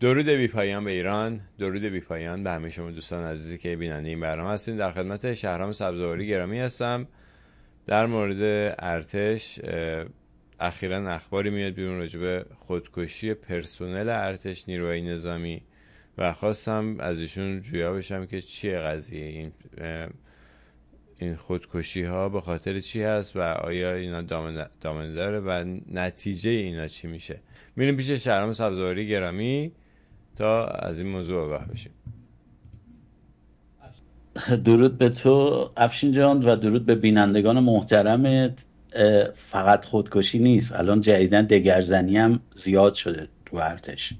درود بی پایان به ایران درود بی پایان به همه شما دوستان عزیزی که بیننده این برنامه هستین. در خدمت شهرام سبزواری گرامی هستم. در مورد ارتش اخیرا اخباری میاد بیرون راجع به خودکشی پرسنل ارتش نیروهای نظامی. و خواستم از ایشون جویا بشم که چیه قضیه این این خودکشی ها به خاطر چی هست و آیا اینا دامنه داره و نتیجه اینا چی میشه. میریم پیش شهرام سبزواری گرامی. تا از این موضوع آگاه بشیم. درود به تو افشین جان و درود به بینندگان محترمت. فقط خودکشی نیست. الان جدیدن دگرزنی هم زیاد شده تو ارتش.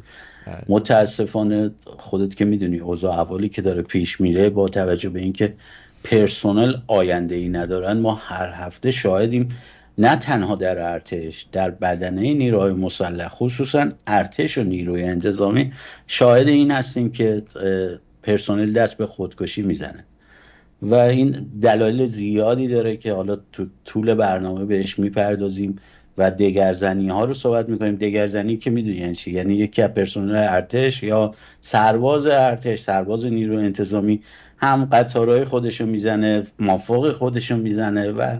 بله. متاسفانه خودت که می‌دونی اوضاع احوالی که داره پیش میره با توجه به اینکه پرسونل آینده ای ندارن ما هر هفته شاهدیم نه تنها در ارتش در بدنه نیروهای مسلح خصوصا ارتش و نیروی انتظامی شاهد این هستیم که پرسنل دست به خودکشی می‌زنه. و این دلایل زیادی داره که حالا تو طول برنامه بهش می‌پردازیم. و دگرزنی ها رو صحبت می‌کنیم. دگرزنی که می‌دونی یعنی چی؟ یعنی یکی از پرسنل ارتش یا سرباز ارتش سرباز نیرو انتظامی هم قطارهای خودشو می‌زنه مافوق خودشو می‌زنه و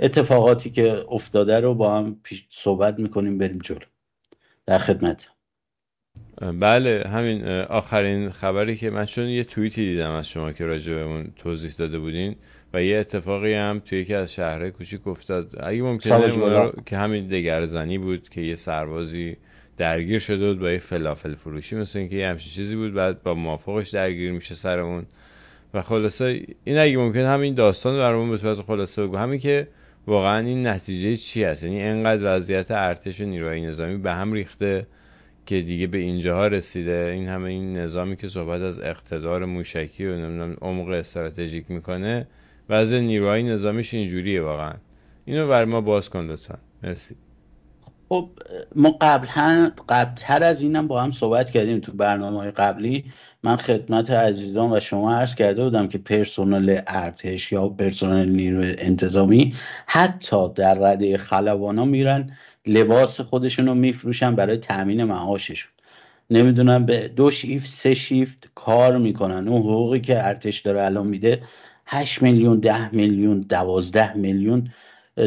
اتفاقاتی که افتاده رو با هم صحبت می‌کنیم بریم جلو. در خدمت. بله همین آخرین خبری که من چون یه توییتی دیدم از شما که راجع به اون توضیح داده بودین و یه اتفاقی هم توی یکی از شهرهای کوچیک افتاد. اگه ممکنه که همین دگرزنی بود که یه سربازی درگیر شده بود با یه فلافل فروشی مثل اینکه یه همچین چیزی بود بعد با موافقش درگیر میشه سر اون. و خلاصه این اگه ممکن همین داستان برامون به صورت خلاصه بگو. همین که واقعا این نتیجه چی هست؟ یعنی انقدر وضعیت ارتش و نیروهای نظامی به هم ریخته که دیگه به اینجاها رسیده. این همه این نظامی که صحبت از اقتدار موشکی و نمی‌دونم عمق استراتژیک می‌کنه وضع نیروهای نظامیش اینجوریه واقعا. اینو بر ما باز کن لطفا. مرسی. خب ما قبل قبلتر از اینم با هم صحبت کردیم تو برنامه های قبلی. من خدمت عزیزان و شما عرض کرده بودم که پرسنل ارتش یا پرسنل نیروی انتظامی حتی در رده خلبانا میرن لباس خودشون رو میفروشن برای تامین معاششون. نمی‌دونم به دو شیفت سه شیفت کار می‌کنن. اون حقوقی که ارتش داره الان میده 8 میلیون ده میلیون دوازده میلیون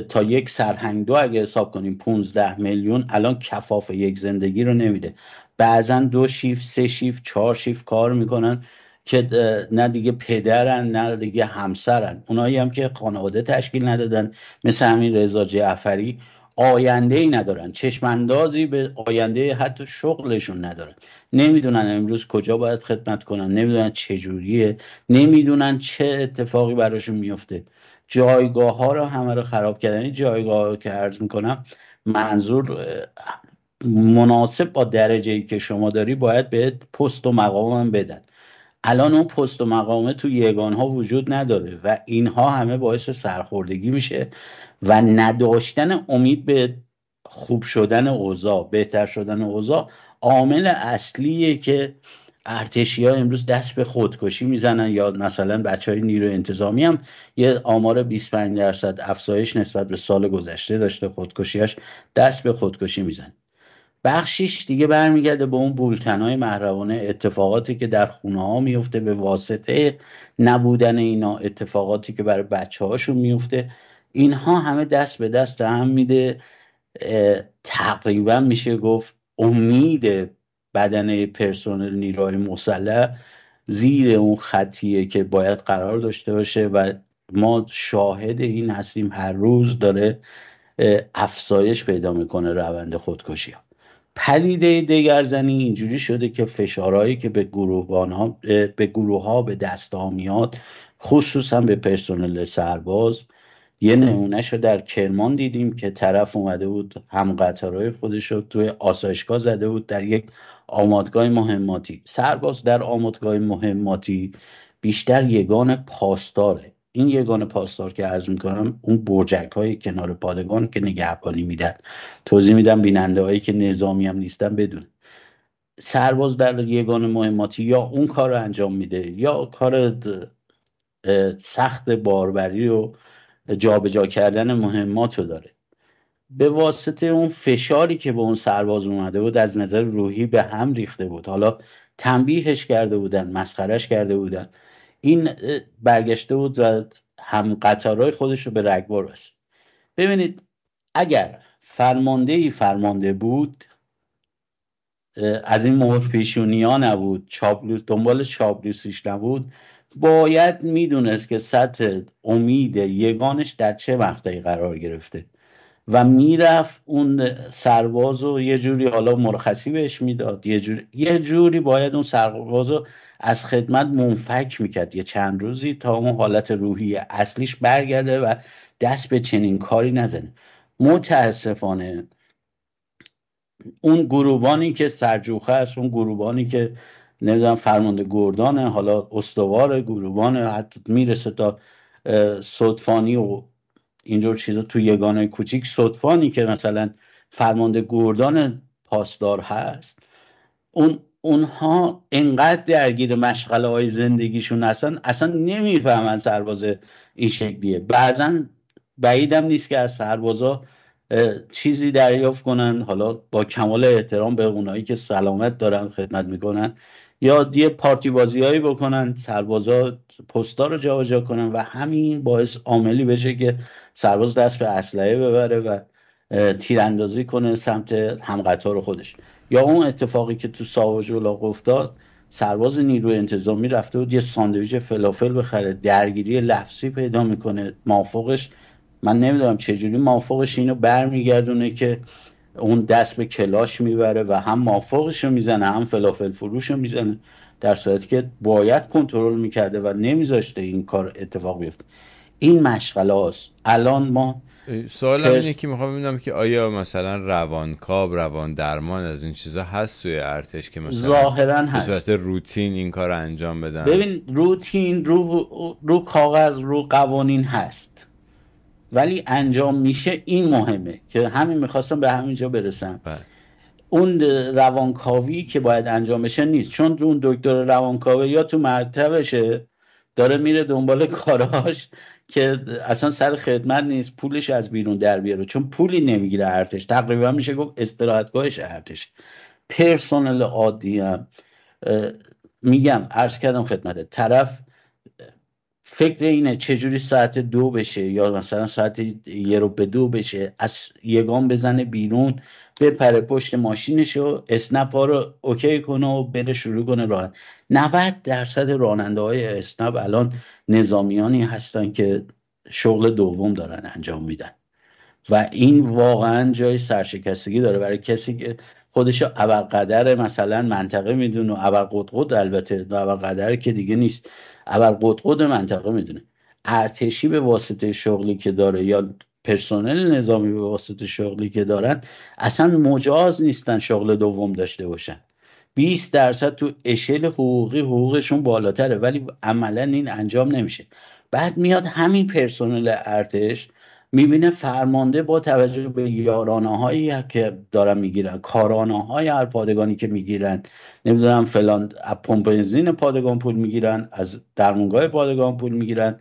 تا یک سرهنگ دو اگه حساب کنیم 15 میلیون الان کفاف یک زندگی رو نمیده. بعضا دو شیف سه شیف چهار شیف کار می‌کنن که نه دیگه پدرن نه دیگه همسرن. اونایی هم که خانواده تشکیل ندادن مثل همین رضا جعفری. آینده ای ندارن. چشماندازی به آینده حتی شغلشون ندارن. نمی‌دونن امروز کجا باید خدمت کنن. نمی‌دونن چجوریه. نمی‌دونن چه اتفاقی براشون میفته جایگاه ها رو همه رو خراب کردن. این جایگاه ها که عرض می‌کنم منظور مناسب با درجه ای که شما داری باید به پست و مقام هم بدن. الان اون پست و مقامه تو یگان ها وجود نداره و اینها همه باعث سرخوردگی میشه و نداشتن امید به خوب شدن اوضاع بهتر شدن اوضاع عامل اصلیه که ارتشی ها امروز دست به خودکشی می‌زنن یا مثلا بچه های نیرو انتظامی هم یه آمار 25 درصد افزایش نسبت به سال گذشته داشته خودکشیش دست به خودکشی میزن بخشیش دیگه برمیگرده به اون بولتن های محرمانه اتفاقاتی که در خونه ها میفته به واسطه نبودن اینا اتفاقاتی که برای بچه هاشون میفته اینها همه دست به دست هم میده. تقریبا میشه گفت امید بدنه پرسنل نیروهای مسلح زیر اون خطیه که باید قرار داشته باشه و ما شاهد این هستیم هر روز داره افزایش پیدا می‌کنه روند خودکشی ها پدیده دگرزنی اینجوری شده که فشارهایی که به گروه ها به گروه ها به دست ها میاد خصوصا به پرسنل سرباز یه نمونهش رو در کرمان دیدیم که طرف اومده بود هم قطارهای خودش رو توی آسایشگاه زده بود در یک آمادگاه مهماتی. سرباز در آمادگاه مهماتی بیشتر یگان پاسداره. این یگان پاسدار که عرض می‌کنم اون برجک های کنار پادگان که نگهبانی میدن توضیح میدم بیننده هایی که نظامی هم نیستن بدون سرباز در یگان مهماتی یا اون کار رو انجام میده یا کار سخت باربری و جابجا کردن مهمات رو داره. به واسطه اون فشاری که به اون سرباز اومده بود از نظر روحی به هم ریخته بود. حالا تنبیهش کرده بودن مسخرش کرده بودن. این برگشته بود و هم قطارهای خودش رو به رگبار رسید ببینید اگر فرمانده ای فرمانده بود از این مهر پیشونی ها نبود چابلوس دنبال چابلوسیش نبود باید می‌دونست که سطح امید یگانش در چه مقطعی قرار گرفته. و می‌رفت اون سرباز رو یه جوری حالا مرخصی بهش می‌داد. یه جوری, یه جوری باید اون سرباز رو از خدمت منفک می‌کرد. یه چند روزی تا اون حالت روحی اصلیش برگرده و دست به چنین کاری نزنه. متاسفانه اون گروبانی که سرجوخه است اون گروبانی که نمی‌دونم فرمانده گردانه حالا استوار گروبانه حتی می‌رسه تا صدفانی و اینجور چیزا تو یگانه کوچیک صدفانی که مثلا فرمانده گردان پاسدار هست اون اونها انقدر درگیر مشغله های زندگیشون هستن اصلا نمی‌فهمن سرباز این شکلیه. بعضا بعیدم نیست که از سربازا چیزی دریافت کنن حالا با کمال احترام به اونایی که سلامت دارن خدمت می‌کنن یا یه پارتی بازی هایی بکنن سربازا پستا رو جابجا کنن و همین باعث عاملی بشه که سرباز دست به اسلحه ببره و تیراندازی کنه سمت همقطار خودش. یا اون اتفاقی که تو ساواج اولاق افتاد سرباز نیروی انتظامی رفته بود یه ساندویچ فلافل بخره درگیری لفظی پیدا می‌کنه مافوقش. من نمی‌دونم چجوری مافوقش اینو برمیگردونه که اون دست به کلاش می‌بره و هم مافوقش رو می‌زنه هم فلافل فروش رو می‌زنه در صورتی که باید کنترل می‌کرده و نمیذاشته این کار اتفاق بیفته. این مشغله هاست الان ما سوال هم اینه که می‌خوام ببینم که آیا مثلا روانکاب روان درمان از این چیزا هست توی ارتش که مثلا ظاهرا هست. به صورت روتین این کار انجام بدن؟ ببین روتین رو, رو کاغذ رو قوانین هست. ولی انجام میشه این مهمه که همین می‌خواستم به همینجا برسم. بله. اون روانکاوی که باید انجام بشه نیست. چون اون دکتر روانکاوی یا تو مرتبشه داره میره دنبال کاراش که اصلا سر خدمت نیست پولش از بیرون در بیاره. چون پولی نمی‌گیره ارتش تقریبا میشه گفت استراحتگاهش ارتش پرسنل عادی هم. میگم عرض کردم خدمت طرف فکر اینه چجوری ساعت دو بشه یا مثلا ساعت یه رو به دو بشه. از یگان بزنه بیرون. بپره پشت ماشینش و اسنپ ها رو اوکی کنه و بره شروع کنه راه. 90 درصد راننده های اسنپ الان نظامیانی هستن که شغل دوم دارن انجام میدن. و این واقعا جای سرشکستگی داره. برای کسی که خودشو ابرقدر مثلا منطقه می‌دونه و ابرقدقد البته ابرقدر که دیگه نیست ابرقدقد منطقه می‌دونه. ارتشی به واسطه شغلی که داره یا پرسنل نظامی به واسطه شغلی که دارن اصلا مجاز نیستن شغل دوم داشته باشن. 20 درصد تو اشل حقوقی حقوقشون بالاتره ولی عملا این انجام نمیشه. بعد میاد همین پرسنل ارتش می‌بینه فرمانده با توجه به یارانه هایی که دارن می‌گیرن کارانه های هر پادگانی که می‌گیرن نمی‌دونم فلان پمپ بنزین پادگان پول می‌گیرن از درمونگاه پادگان پول می‌گیرن.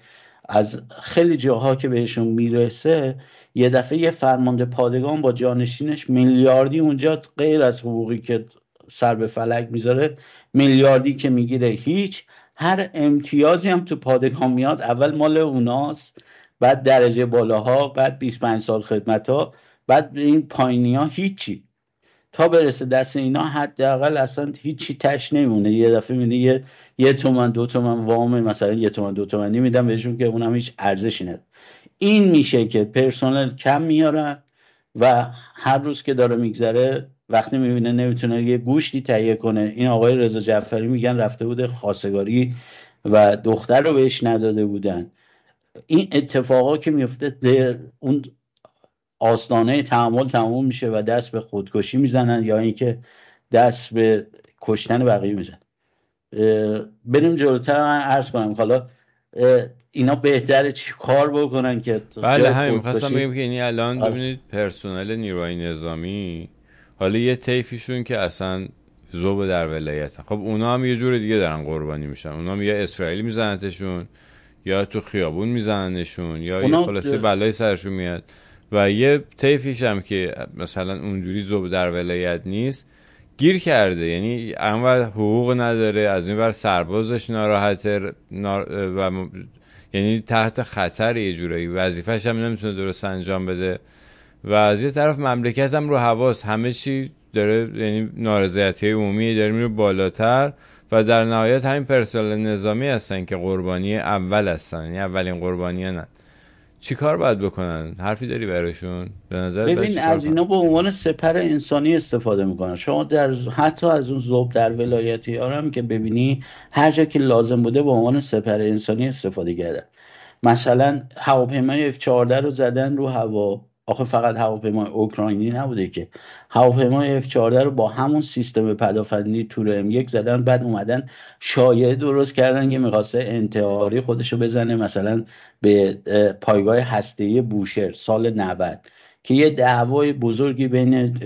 از خیلی جاها که بهشون می‌رسه یه دفعه یه فرمانده پادگان با جانشینش میلیاردی اونجا غیر از حقوقی که سر به فلک می‌ذاره میلیاردی که می‌گیره هیچ. هر امتیازی هم تو پادگان میاد. اول مال اوناست بعد درجه بالاها بعد 25 سال خدمت ها بعد این پایینی ها هیچی. تا برسه دست اینا حداقل اصلا هیچی تش نمونه یه دفعه میده یه یه تومن دو تومن وام مثلا یه تومن دو تومنی میدم بهشون که اونم هیچ ارزشی نداره. این میشه که پرسنل کم میارن و هر روز که داره میگذره وقتی می‌بینه نمی‌تونه یه گوشتی تهیه کنه. این آقای رضا جعفری میگن رفته بوده خواستگاری و دختر رو بهش نداده بودن. این اتفاقا که میفته اون آستانه تحمل تموم میشه و دست به خودکشی می‌زنن یا اینکه دست به کشتن بقیه می‌زنن. بریم جلوتر. من عرض کنم حالا اینا بهتره چی کار بکنن که بله همین. می‌خواستم بگم که اینی الان آره. ببینید پرسنل نیروهای نظامی حالا یه تیفیشون که اصلا زوب در ولایت خب اونا هم یه جور دیگه دارن قربانی میشن. اونا هم یه اسرائیلی میزنتشون یا تو خیابون میزننشون یا یه خلاصه بلای سرشون میاد. و یه طیفیش هم که مثلا اونجوری زوب در ولایت نیست گیر کرده. یعنی انور حقوق نداره از این ور سربازش ناراحته و یعنی تحت خطر یه جورایی. وظیفش هم نمی‌تونه درست انجام بده. و از یه طرف مملکت هم رو حواس. همه چی داره یعنی نارضایتی های عمومی داره میره بالاتر. و در نهایت همین پرسنل نظامی هستن که قربانی اول هستن. یعنی اولین قربانی هستن. چی کار باید بکنن؟ حرفی داری براشون؟ به نظر ببین از اینا به عنوان سپر انسانی استفاده می‌کنن. شما در حتی از اون زوب در ولایتی هم که ببینی هر جا که لازم بوده به عنوان سپر انسانی استفاده کردن. مثلا هواپیمای F14 رو زدن رو هوا. آخه فقط هواپیمای اوکراینی نبوده که. هواپیمای F14 رو با همون سیستم پدافندی تور ام یک زدن بعد اومدن شایعه درست کردن که می‌خواسته انتحاری خودشو بزنه مثلا به پایگاه هسته‌ای بوشهر سال 90 که یه دعوای بزرگی بین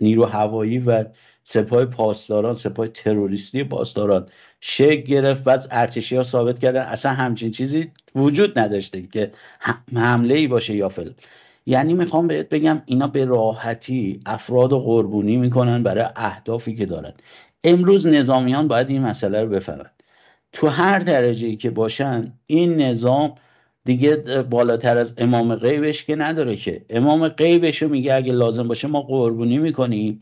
نیرو هوایی و سپاه پاسداران سپاه تروریستی پاسداران شکل گرفت بعد ارتشی ها ثابت کردن. اصلا همچین چیزی وجود نداشته که حمله ای باشه یا فلان. یعنی می‌خوام بهت بگم اینا به راحتی افراد و قربونی می‌کنن برای اهدافی که دارن. امروز نظامیان باید این مسئله رو بفهمن. تو هر درجه ای که باشن این نظام دیگه بالاتر از امام غیبش که نداره که. امام غیبش رو میگه اگه لازم باشه ما قربونی می‌کنیم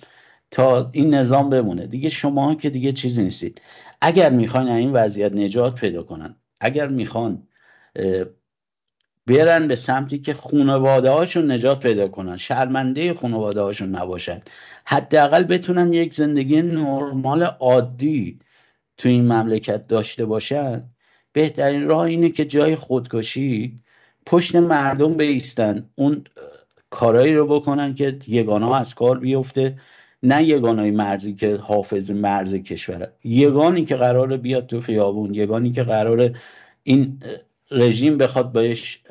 تا این نظام بمونه. دیگه شما که دیگه چیزی نیستید. اگر می‌خوان این وضعیت نجات پیدا کنن اگر می‌خوان برن به سمتی که خانواده هاشون نجات پیدا کنن. شرمنده خانواده هاشون نباشن. حداقل بتونن یک زندگی نرمال عادی تو این مملکت داشته باشن. بهترین راه اینه که جای خودکشی پشت مردم بیستن. اون کارایی رو بکنن که یگانا از کار بیفته نه یگانای مرزی که حافظ مرز کشوره یگانی که قراره بیاد تو خیابون یگانی که قراره این رژیم بخواد بهش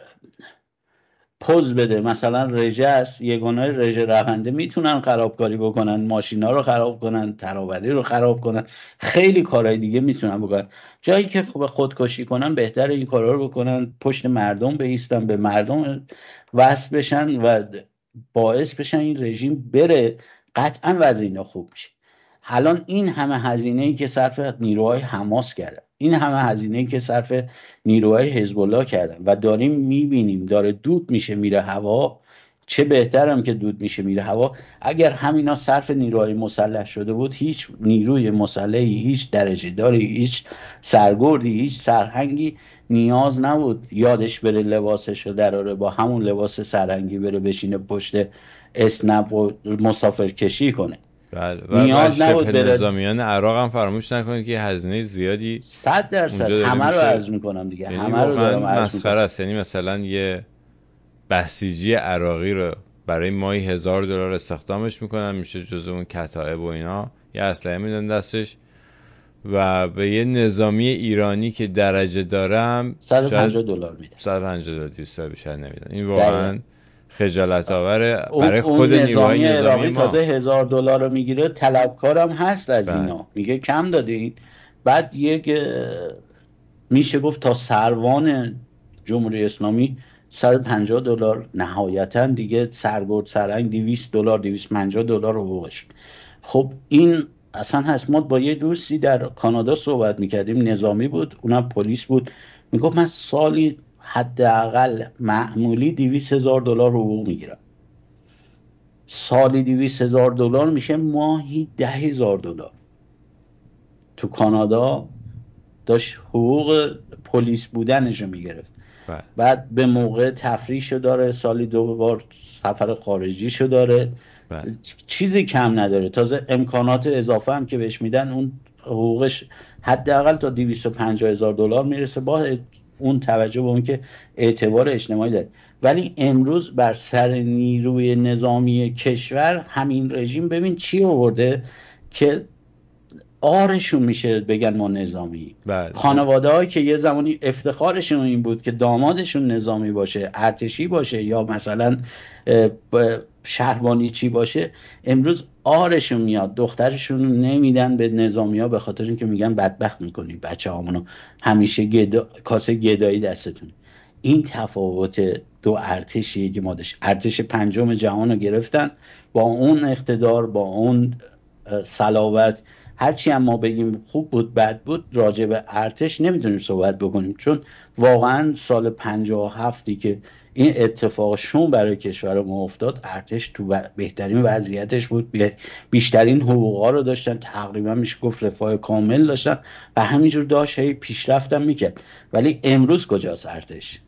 پوز بده. مثلا رژه است یگانه رژه رونده می‌تونن خرابکاری بکنن ماشینا رو خراب کنن ترابری رو خراب کنن. خیلی کارهای دیگه می‌تونن بکنن. جایی که به خودکشی کنن بهتر این کارا رو بکنن. پشت مردم بیستن به مردم وصل بشن و باعث بشن این رژیم بره. قطعا وضع خوب میشه. الان این همه هزینه ای که صرف نیروهای حماس کردن این همه هزینه که صرف نیروهای حزب الله کردن. و داریم می‌بینیم داره دود میشه میره هوا. چه بهترم که دود میشه میره هوا. اگر همینا صرف نیروهای مسلح شده بود هیچ نیروی مسلحی هیچ درجه داری هیچ سرگردی هیچ سرهنگی نیاز نبود یادش بره لباسش رو دراره با همون لباس سرهنگی بره بشینه پشت اسنپ و مسافر کشی کنه. بله. و نیاز نبود نظامیان عراق هم فراموش نکنید که هزینه زیادی 100 درصد. همه رو عرض می‌کنم دیگه. یعنی همه رو دارم مسخره است. یعنی مثلا یه بسیجی عراقی رو برای ماهی هزار دلار استخدامش می‌کنن. میشه جزو اون کتایب و اینا. یه اسلحه میدن دستش. و به یه نظامی ایرانی که درجه دارم 150 دلار میده. 150 دلار بیشتر بیشتر نمیدن. این واقعا خجالت آوره برای خود نیروهای نظامی ما. تازه هزار دلار رو می‌گیره طلبکارم هست از بله. اینا. میگه کم دادین. بعد یک میشه گفت تا سروان جمهوری اسلامی 150 دلار نهایتا دیگه سرگرد سرنگ 200 دلار 250 دلار حقوقش خب این اصلا هست. ما با یه دوستی در کانادا صحبت می‌کردیم. نظامی بود اونم پلیس بود. می‌گفت من سالی حداقل معمولی دیویس هزار دلار حقوق می‌گیرم. سالی دیویس هزار دلار میشه ماهی ده هزار دلار. تو کانادا داشت حقوق پلیس بودنشو می‌گرفت. بله. بعد به موقع تفریشو داره سالی دو بار سفر خارجیشو داره. بله. چیزی کم نداره. تازه امکانات اضافه هم که بهش میدن اون حقوقش حداقل تا 250 هزار دلار می‌رسه. با اون توجه به اون که اعتبار اجتماعی داره. ولی امروز بر سر نیروی نظامی کشور همین رژیم ببین چی آورده که آرشون میشه بگن ما نظامی. بله. خانواده که یه زمانی افتخارشون این بود که دامادشون نظامی باشه ارتشی باشه یا مثلا شهربانی چی باشه امروز آرشون میاد. دخترشون نمیدن به نظامی ها به خاطر اینکه میگن بدبخت می‌کنی بچه همونو همیشه گدا... کاسه گدایی دستتون. این تفاوت دو ارتشی که ما داشت. ارتش پنجم جهان رو گرفتن با اون اقتدار با اون سلاوت هرچی هم ما بگیم خوب بود بد بود راجع به ارتش نمی‌تونیم صحبت بکنیم. چون واقعا سال 57 که این اتفاق شون برای کشور ما افتاد ارتش تو بهترین وضعیتش بود. بیشترین حقوقا رو داشتن تقریبا میشه گفت رفاه کامل داشتن و همینجور داشت هی پیشرفتم می‌کرد. ولی امروز کجاست ارتش؟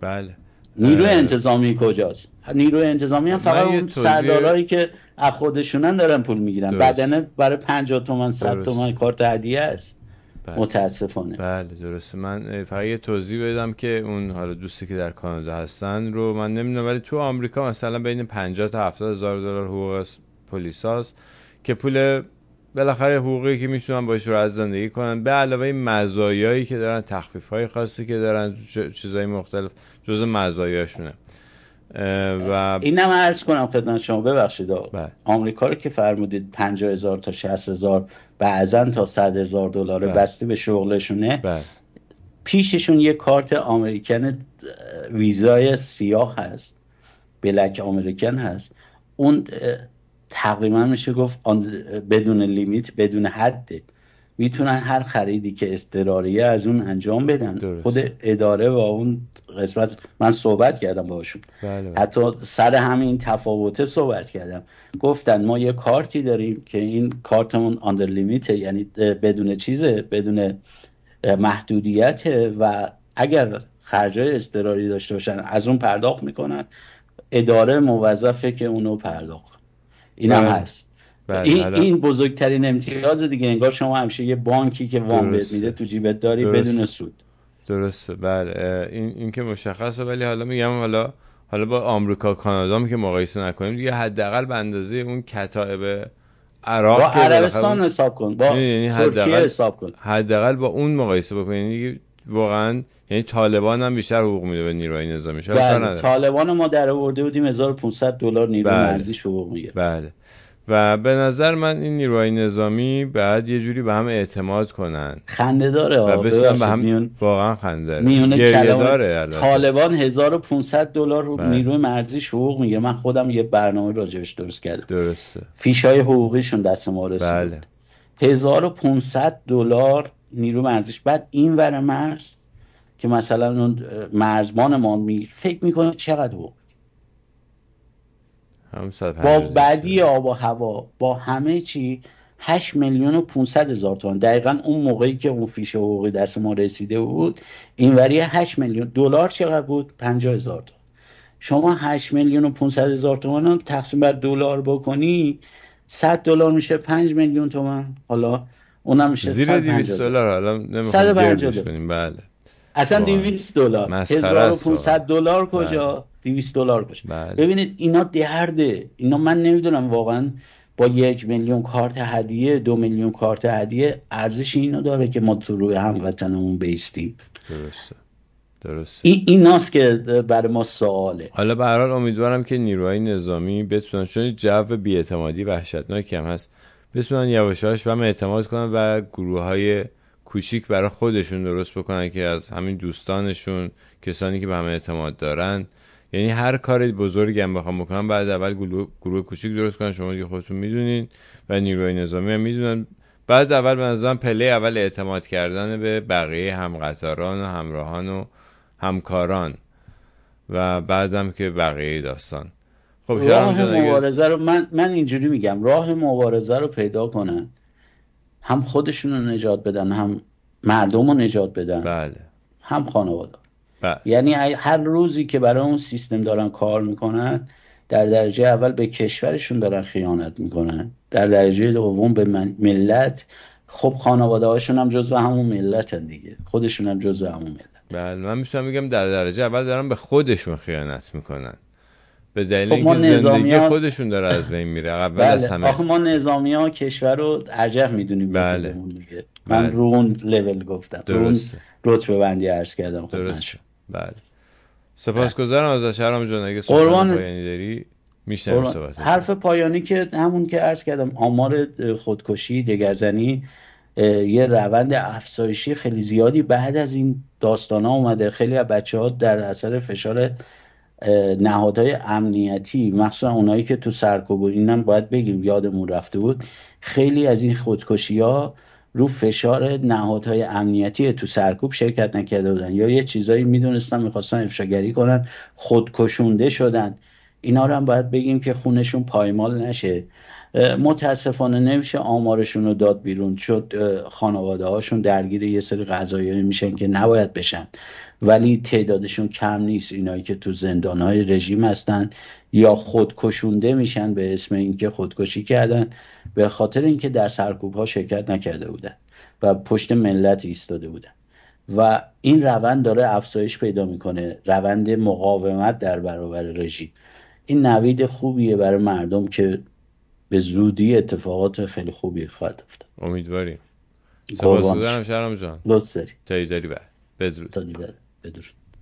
بله. نیروی انتظامی کجاست؟ نیروی انتظامی هم فقط اون سردارایی که از خودشونن دارن پول می‌گیرن. بدنه برای 50 تومن 100 تومن کارت هدیه است. بله. متاسفانه. بله درسته. من فقط یه توضیح بدم که اون حالا دوستی که در کانادا هستن رو من نمی‌دونم ولی تو آمریکا مثلا بین 50 تا 70 هزار دلار حقوق پلیساست که پول بالاخره حقوقی که می‌تونن باش رو از زندگی کنن. به علاوه مزایایی که دارن تخفیف های خاصی که دارن چیزهای مختلف. جز مزایاشونه و اینم عرض کنم خدمت شما ببخشید بله. آمریکا رو که فرمودید 50 هزار تا 60 هزار بعضا تا 100 هزار دلار بله. بسته به شغلشونه بله. پیششون یه کارت آمریکن ویزای سیاه هست بلک آمریکن هست اون تقریبا میشه گفت بدون لیمیت بدون حده می‌تونن هر خریدی که استراریه از اون انجام بدن. خود اداره و اون قسمت من صحبت کردم باشون بله بله. حتی سر همین تفاوته صحبت کردم. گفتن ما یه کارتی داریم که این کارتمون آندر لیمیت یعنی بدون چیزه بدون محدودیت و اگر خرجای استراری داشته باشن از اون پرداخت می‌کنن. اداره موظفه که اونو پرداخت. این هم بله. هست. این, این بزرگترین امتیاز دیگه انگار شما همیشه یه بانکی که وام بهت میده تو جیبت داری بدون سود. درسته. بله این این که مشخصه ولی حالا میگم حالا حالا با آمریکا کانادا که مقایسه نکنیم دیگه حداقل به اندازه اون کتائب عراق با عربستان حساب کن. با یعنی ترکیه حساب کن. حداقل با اون مقایسه بکنید دیگه واقعا یعنی طالبان هم بیشتر حقوق میده به نیروهای نظامی. بله طالبان ما در آورده بودیم 1500 دلار نیروی بله. مرزیش حقوق میگه بله. و به نظر من این نیروهای نظامی بعد یه جوری به هم اعتماد کنن. خنده داره و بتونن به هم میون... واقعا خنده داره. داره طالبان 1500 دلار رو بله. نیروی مرزی حقوق میگه. من خودم یه برنامه راجبش درست کردم. درسته. فیش های حقوقیشون دست ما رسید بله. 1500 دلار نیرو مرزیش. بعد این ور مرز که مثلا اون مرزبان ما می فکر می‌کنه چقدر حقوق. با بدی آب و هوا با همه چی 8 میلیون و 500 هزار تومان. دقیقا اون موقعی که اون فیش حقوقی دست ما رسیده بود این وری 8 میلیون دلار چقدر بود؟ 50 هزار تومان. شما 8 میلیون و 500 هزار تومان تقسیم بر دلار بکنی 100 دلار میشه 5 میلیون تومان. حالا اونم میشه زیر 200 دلار. حالا نمی‌خوام کنیم. بله. اصلا 200 دلار. 1500 دلار کجا؟ 200 دلار باشه. بله. ببینید اینا درده اینا من نمی‌دونم واقعا با یک میلیون کارت هدیه دو میلیون کارت هدیه ارزش اینو داره که ما تو روی هموطنمون بیستیم. درسته. درسته. این ایناست که برای ما سواله. حالا به هر امیدوارم که نیروهای نظامی بتونن چون جو بیاعتمادی وحشتناکی هم هست بتونن یواشاش به اعتماد کنن و گروه های کوچیک برای خودشون درست بکنن که از همین دوستانشون کسانی که به همه اعتماد دارن یعنی هر کار بزرگی هم بخوام بکنم بعد اول گروه, گروه کوچیک درست کنن شما دیگه خودتون می‌دونین و نیروهای نظامی هم می‌دونن. بعد اول به نظرم پله اول اعتماد کردن به بقیه همقطاران و همراهان و همکاران و بعدم که بقیه داستان. خب راه مبارزه رو من من اینجوری میگم راه مبارزه رو پیدا کنن هم خودشون رو نجات بدن هم مردم رو نجات بدن. بله. هم خانواده. بله. یعنی هر روزی که برای اون سیستم دارن کار می‌کنن در درجه اول به کشورشون دارن خیانت می‌کنن. در درجه دوم به ملت. خب خانواده هاشون هم جزو همون ملت هن دیگه. خودشون هم جزو همون ملت. بله من می‌تونم بگم در درجه اول دارن به خودشون خیانت می‌کنن. به دلیل خب اینکه زندگی خودشون داره از بین میره. اول بله. از همه. آخه ما نظامی ها کشور رو ارجح می‌دونیم بله. دیگه. من بله. رو اون لول گفتم. درست رتبه بندی عرض کردم درست بله. سپاسگزارم از شهرام جان اگه قربان. پایانی داری حرف پایانی که همون که عرض کردم آمار خودکشی دگرزنی یه روند افزایشی خیلی زیادی بعد از این داستان ها اومده. خیلی از بچه ها در اثر فشار نهادهای امنیتی مخصوصا اونایی که تو سرکوب و اینم باید بگیم یادمون رفته بود خیلی از این خودکشی ها رو فشار نهادهای امنیتی تو سرکوب شرکت نکرده بودن. یا یه چیزایی می‌دونستن می‌خواستن افشاگری کنن خودکشونده شدن. اینا رو هم باید بگیم که خونشون پایمال نشه. متاسفانه نمیشه آمارشون رو داد بیرون شد خانواده هاشون درگیر یه سری قضایی میشن که نباید بشن. ولی تعدادشون کم نیست. اینایی که تو زندان های رژیم هستن یا خودکشونده میشن به اسم اینکه خودکشی کردن به خاطر اینکه در سرکوب ها شرکت نکرده بودن و پشت ملت ایستاده بودن. و این روند داره افزایش پیدا می‌کنه روند مقاومت در برابر رژیم. این نوید خوبیه برای مردم که به زودی اتفاقات خیلی خوبی خواهد افتاد. امیدواریم. سپاسگزارم شرم جان. لطف داری. داری داری بعد بدرود بدرود.